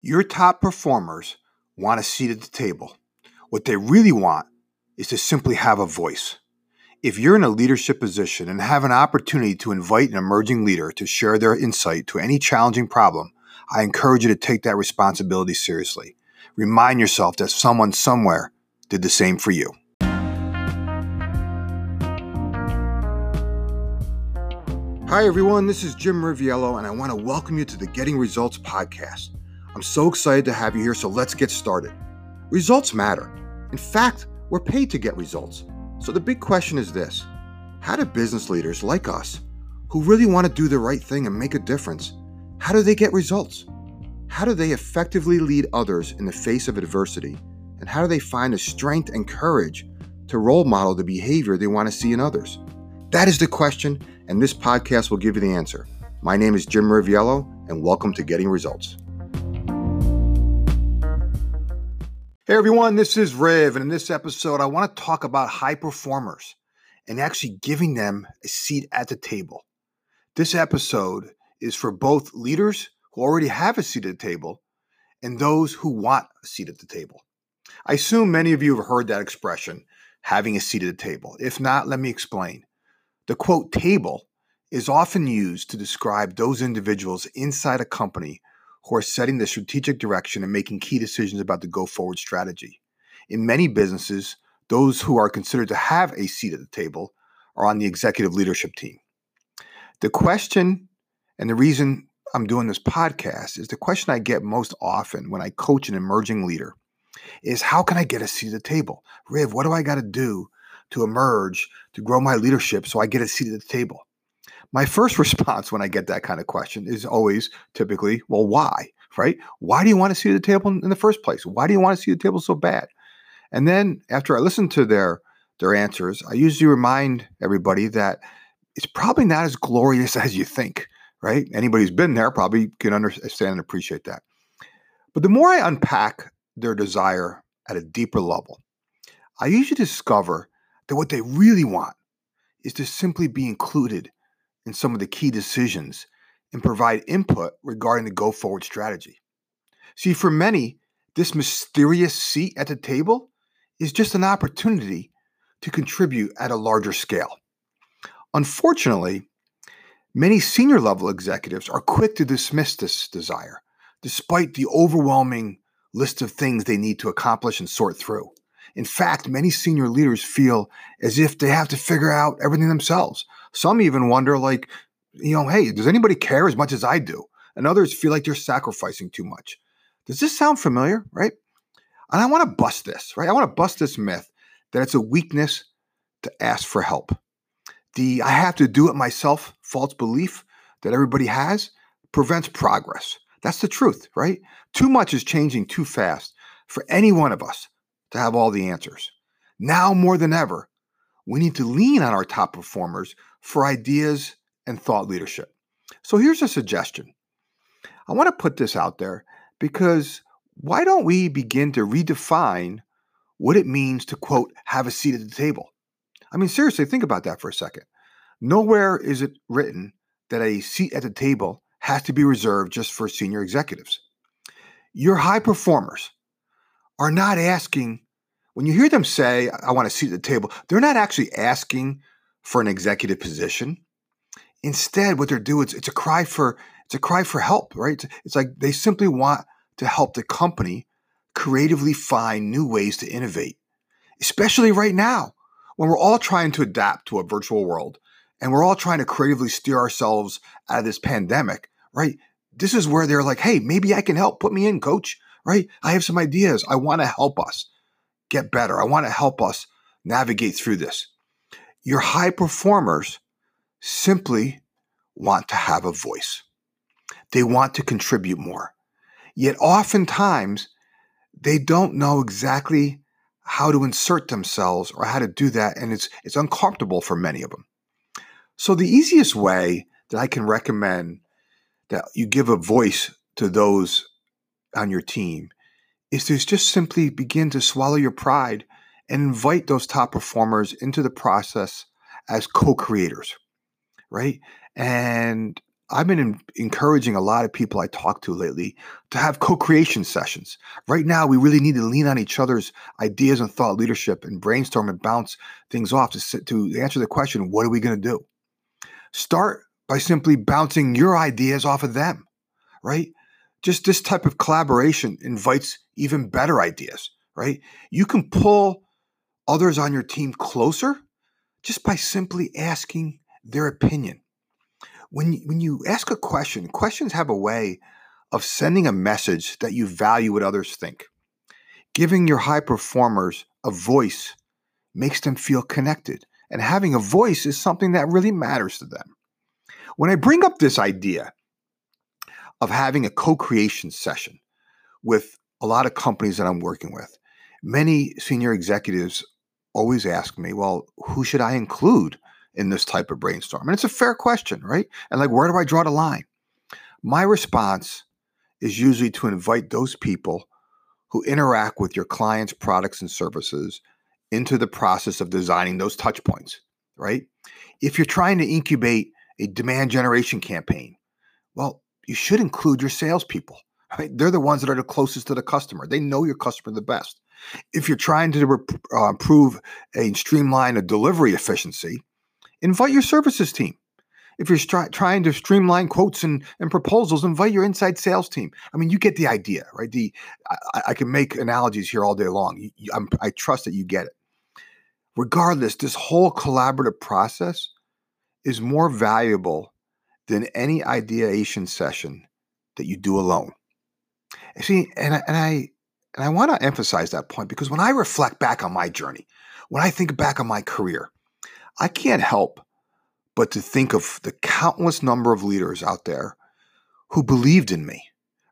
Your top performers want a seat at the table. What they really want is to simply have a voice. If you're in a leadership position and have an opportunity to invite an emerging leader to share their insight to any challenging problem, I encourage you to take that responsibility seriously. Remind yourself that someone somewhere did the same for you. Hi, everyone. This is Jim Riviello, and I want to welcome you to the Getting Results podcast. I'm so excited to have you here, so let's get started. Results matter. In fact, we're paid to get results. So the big question is this How do business leaders like us, who really want to do the right thing and make a difference, how do they get results? How do they effectively lead others in the face of adversity? And how do they find the strength and courage to role model the behavior they want to see in others? That is the question, and this podcast will give you the answer. My name is Jim Riviello, and welcome to Getting Results. Hey everyone, this is Riv, and in this episode, I want to talk about high performers and actually giving them a seat at the table. This episode is for both leaders who already have a seat at the table and those who want a seat at the table. I assume many of you have heard that expression, having a seat at the table. If not, let me explain. The quote table is often used to describe those individuals inside a company who are setting the strategic direction and making key decisions about the go forward strategy. In many businesses, those who are considered to have a seat at the table are on the executive leadership team. The question and the reason I'm doing this podcast is the question I get most often when I coach an emerging leader is how can I get a seat at the table? Riv, what do I got to do to emerge, to grow my leadership so I get a seat at the table? My first response when I get that kind of question is always typically, well, why? Right? Why do you want to see the table in the first place? Why do you want to see the table so bad? And then after I listen to their their answers, I usually remind everybody that it's probably not as glorious as you think, right? Anybody who's been there probably can understand and appreciate that. But the more I unpack their desire at a deeper level, I usually discover that what they really want is to simply be included in some of the key decisions and provide input regarding the go forward strategy. See, for many, this mysterious seat at the table is just an opportunity to contribute at a larger scale. Unfortunately, many senior level executives are quick to dismiss this desire, despite the overwhelming list of things they need to accomplish and sort through. In fact, many senior leaders feel as if they have to figure out everything themselves. Some even wonder, like, you know, hey, does anybody care as much as I do? And others feel like they're sacrificing too much. Does this sound familiar, right? And I want to bust this, right? I want to bust this myth that it's a weakness to ask for help. The I have to do it myself false belief that everybody has prevents progress. That's the truth, right? Too much is changing too fast for any one of us to have all the answers. Now more than ever, we need to lean on our top performers for ideas and thought leadership. So here's a suggestion. I want to put this out there because why don't we begin to redefine what it means to quote, have a seat at the table? I mean, seriously, think about that for a second. Nowhere is it written that a seat at the table has to be reserved just for senior executives. Your high performers, are not asking, when you hear them say, I want to seat at the table, they're not actually asking for an executive position. Instead, what they're doing is it's a cry for it's a cry for help, right? It's like they simply want to help the company creatively find new ways to innovate, especially right now when we're all trying to adapt to a virtual world and we're all trying to creatively steer ourselves out of this pandemic, right? This is where they're like, hey, maybe I can help. Put me in, coach right? I have some ideas. I want to help us get better. I want to help us navigate through this. Your high performers simply want to have a voice. They want to contribute more. Yet oftentimes they don't know exactly how to insert themselves or how to do that and it's it's uncomfortable for many of them. So the easiest way that I can recommend that you give a voice to those on your team is to just simply begin to swallow your pride and invite those top performers into the process as co-creators right and I've been in, encouraging a lot of people I talk to lately to have co creation sessions. Right now, we really need to lean on each other's ideas and thought leadership and brainstorm and bounce things off to, sit, to answer the question what are we going to do? Start by simply bouncing your ideas off of them, right? Just this type of collaboration invites even better ideas, right? You can pull others on your team closer just by simply asking their opinion when when you ask a question, questions have a way of sending a message that you value what others think. Giving your high performers a voice makes them feel connected, and having a voice is something that really matters to them. When I bring up this idea of having a co-creation session with a lot of companies that I'm working with, many senior executives always ask me, "Well, who should I include?" in this type of brainstorm? And it's a fair question, right? And like, where do I draw the line? My response is usually to invite those people who interact with your clients' products and services into the process of designing those touch points, right? If you're trying to incubate a demand generation campaign, well, you should include your salespeople, right? They're the ones that are the closest to the customer. They know your customer the best. If you're trying to uh, improve and streamline a delivery efficiency, invite your services team. If you're stri- trying to streamline quotes and, and proposals, invite your inside sales team. I mean, you get the idea, right? The I, I can make analogies here all day long. You, I trust that you get it. Regardless, this whole collaborative process is more valuable than any ideation session that you do alone. See, and I, and I and I want to emphasize that point because when I reflect back on my journey, when I think back on my career, I can't help but to think of the countless number of leaders out there who believed in me,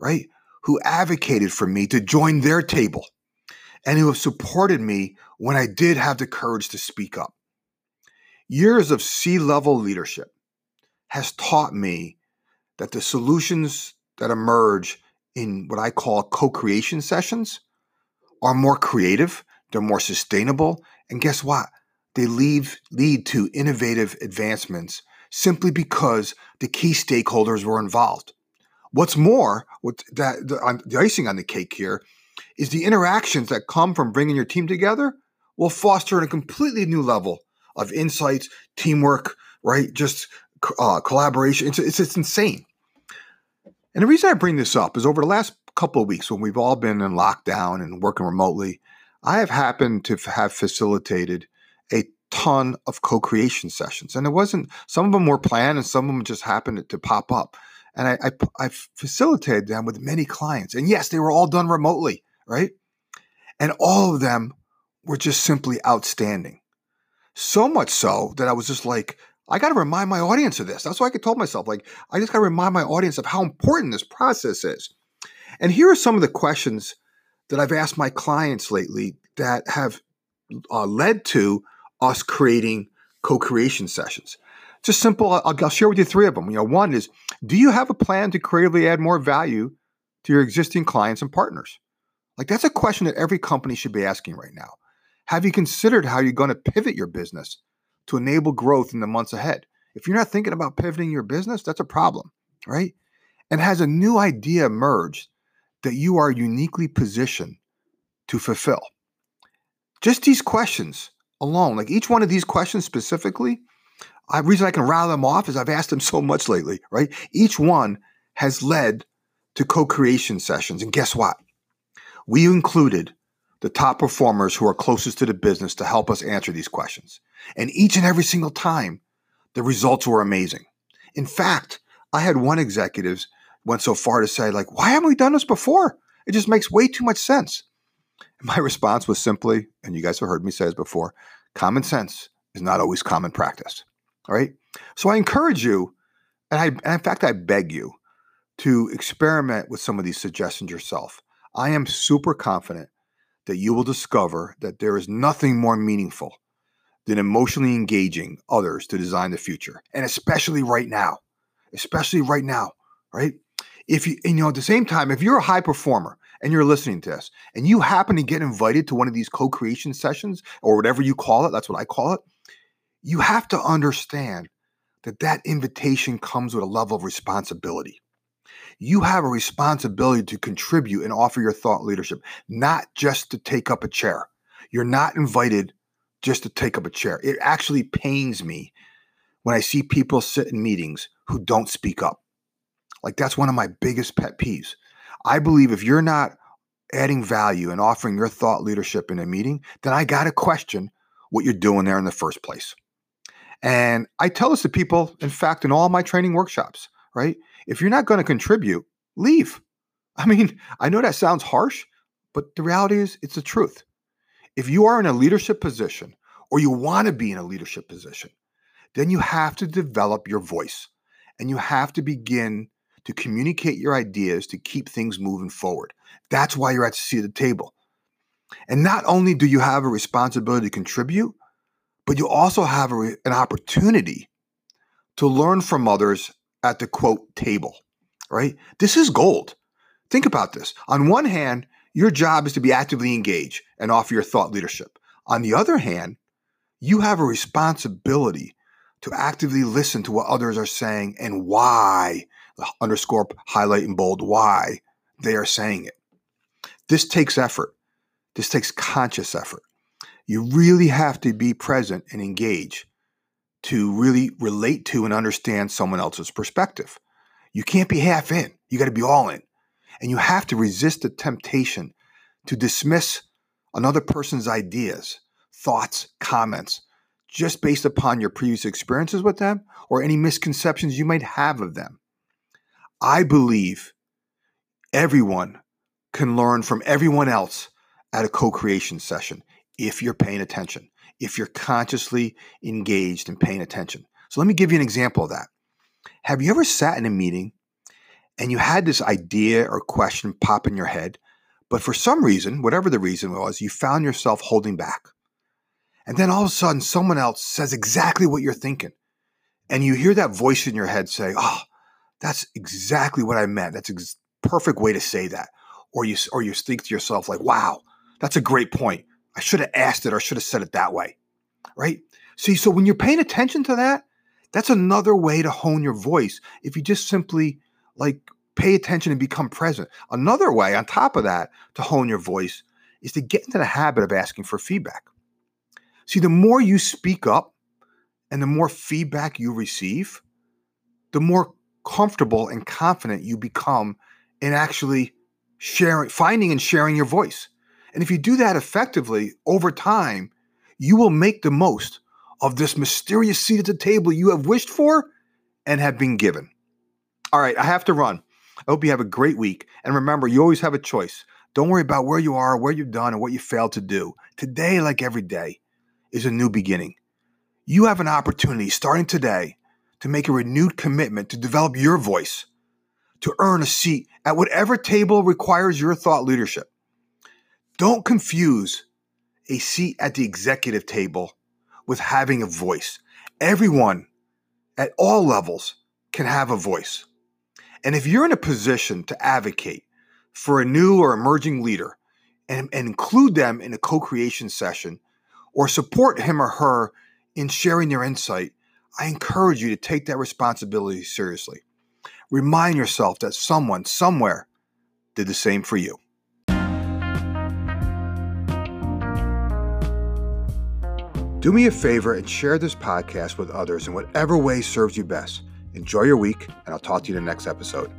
right? Who advocated for me to join their table and who have supported me when I did have the courage to speak up. Years of C level leadership has taught me that the solutions that emerge in what I call co creation sessions are more creative, they're more sustainable. And guess what? they leave, lead to innovative advancements simply because the key stakeholders were involved. What's more, what that the, the icing on the cake here is the interactions that come from bringing your team together will foster a completely new level of insights, teamwork, right? Just uh, collaboration. It's, it's, it's insane. And the reason I bring this up is over the last couple of weeks when we've all been in lockdown and working remotely, I have happened to have facilitated a ton of co-creation sessions. And it wasn't some of them were planned and some of them just happened to pop up. And I, I, I facilitated them with many clients. And yes they were all done remotely right? And all of them were just simply outstanding. So much so that i was just like i got to remind my audience of this that's why i told myself like i just got to remind my audience of how important this process is and here are some of the questions that i've asked my clients lately that have uh, led to us creating co-creation sessions. Just simple. I'll, I'll, share with you three of them. You know, one is, do you have a plan to creatively add more value to your existing clients and partners? Like that's a question that every company should be asking right now. Have you considered how you're going to pivot your business to enable growth in the months ahead? If you're not thinking about pivoting your business, that's a problem, right? And has a new idea emerged that you are uniquely positioned to fulfill? Just these questions alone. Like each one of these questions specifically, the reason I can rattle them off is I've asked them so much lately, right? Each one has led to co-creation sessions. And guess what? We included the top performers who are closest to the business to help us answer these questions. And each and every single time, the results were amazing. In fact, I had one executive went so far to say, like, why haven't we done this before? It just makes way too much sense. My response was simply, and you guys have heard me say this before common sense is not always common practice. All right. So I encourage you, and, I, and in fact, I beg you to experiment with some of these suggestions yourself. I am super confident that you will discover that there is nothing more meaningful than emotionally engaging others to design the future. And especially right now, especially right now, right? If you, you know, at the same time, if you're a high performer, and you're listening to this and you happen to get invited to one of these co-creation sessions or whatever you call it, that's what I call it, you have to understand that that invitation comes with a level of responsibility. You have a responsibility to contribute and offer your thought leadership, not just to take up a chair. You're not invited just to take up a chair. It actually pains me when I see people sit in meetings who don't speak up. Like that's one of my biggest pet peeves. I believe if you're not adding value and offering your thought leadership in a meeting, then I got to question what you're doing there in the first place. And I tell this to people, in fact, in all my training workshops, right? If you're not going to contribute, leave. I mean, I know that sounds harsh, but the reality is it's the truth. If you are in a leadership position or you want to be in a leadership position, then you have to develop your voice and you have to begin to communicate your ideas to keep things moving forward. That's why you're at the seat of the table. And not only do you have a responsibility to contribute, but you also have a, an opportunity to learn from others at the quote table, right? This is gold. Think about this. On one hand, your job is to be actively engaged and offer your thought leadership. On the other hand, you have a responsibility to actively listen to what others are saying and why, underscore, highlight, and bold, why they are saying it. This takes effort. This takes conscious effort. You really have to be present and engage to really relate to and understand someone else's perspective. You can't be half in, you got to be all in. And you have to resist the temptation to dismiss another person's ideas, thoughts, comments, just based upon your previous experiences with them or any misconceptions you might have of them. I believe everyone can learn from everyone else at a co creation session if you're paying attention if you're consciously engaged and paying attention. So let me give you an example of that. Have you ever sat in a meeting and you had this idea or question pop in your head, but for some reason, whatever the reason was, you found yourself holding back? And then all of a sudden, someone else says exactly what you're thinking. And you hear that voice in your head say, Oh, that's exactly what I meant. That's a ex- perfect way to say that. Or you, or you think to yourself, like, wow, that's a great point. I should have asked it or should have said it that way. Right? See, so when you're paying attention to that, that's another way to hone your voice. If you just simply like pay attention and become present. Another way on top of that to hone your voice is to get into the habit of asking for feedback. See, the more you speak up and the more feedback you receive, the more comfortable and confident you become in actually sharing, finding and sharing your voice. And if you do that effectively over time, you will make the most of this mysterious seat at the table you have wished for and have been given. All right, I have to run. I hope you have a great week. And remember, you always have a choice. Don't worry about where you are, where you've done, and what you failed to do. Today, like every day, is a new beginning. You have an opportunity starting today to make a renewed commitment to develop your voice, to earn a seat at whatever table requires your thought leadership. Don't confuse a seat at the executive table with having a voice. Everyone at all levels can have a voice. And if you're in a position to advocate for a new or emerging leader and, and include them in a co creation session or support him or her in sharing their insight, I encourage you to take that responsibility seriously. Remind yourself that someone, somewhere, did the same for you. Do me a favor and share this podcast with others in whatever way serves you best. Enjoy your week, and I'll talk to you in the next episode.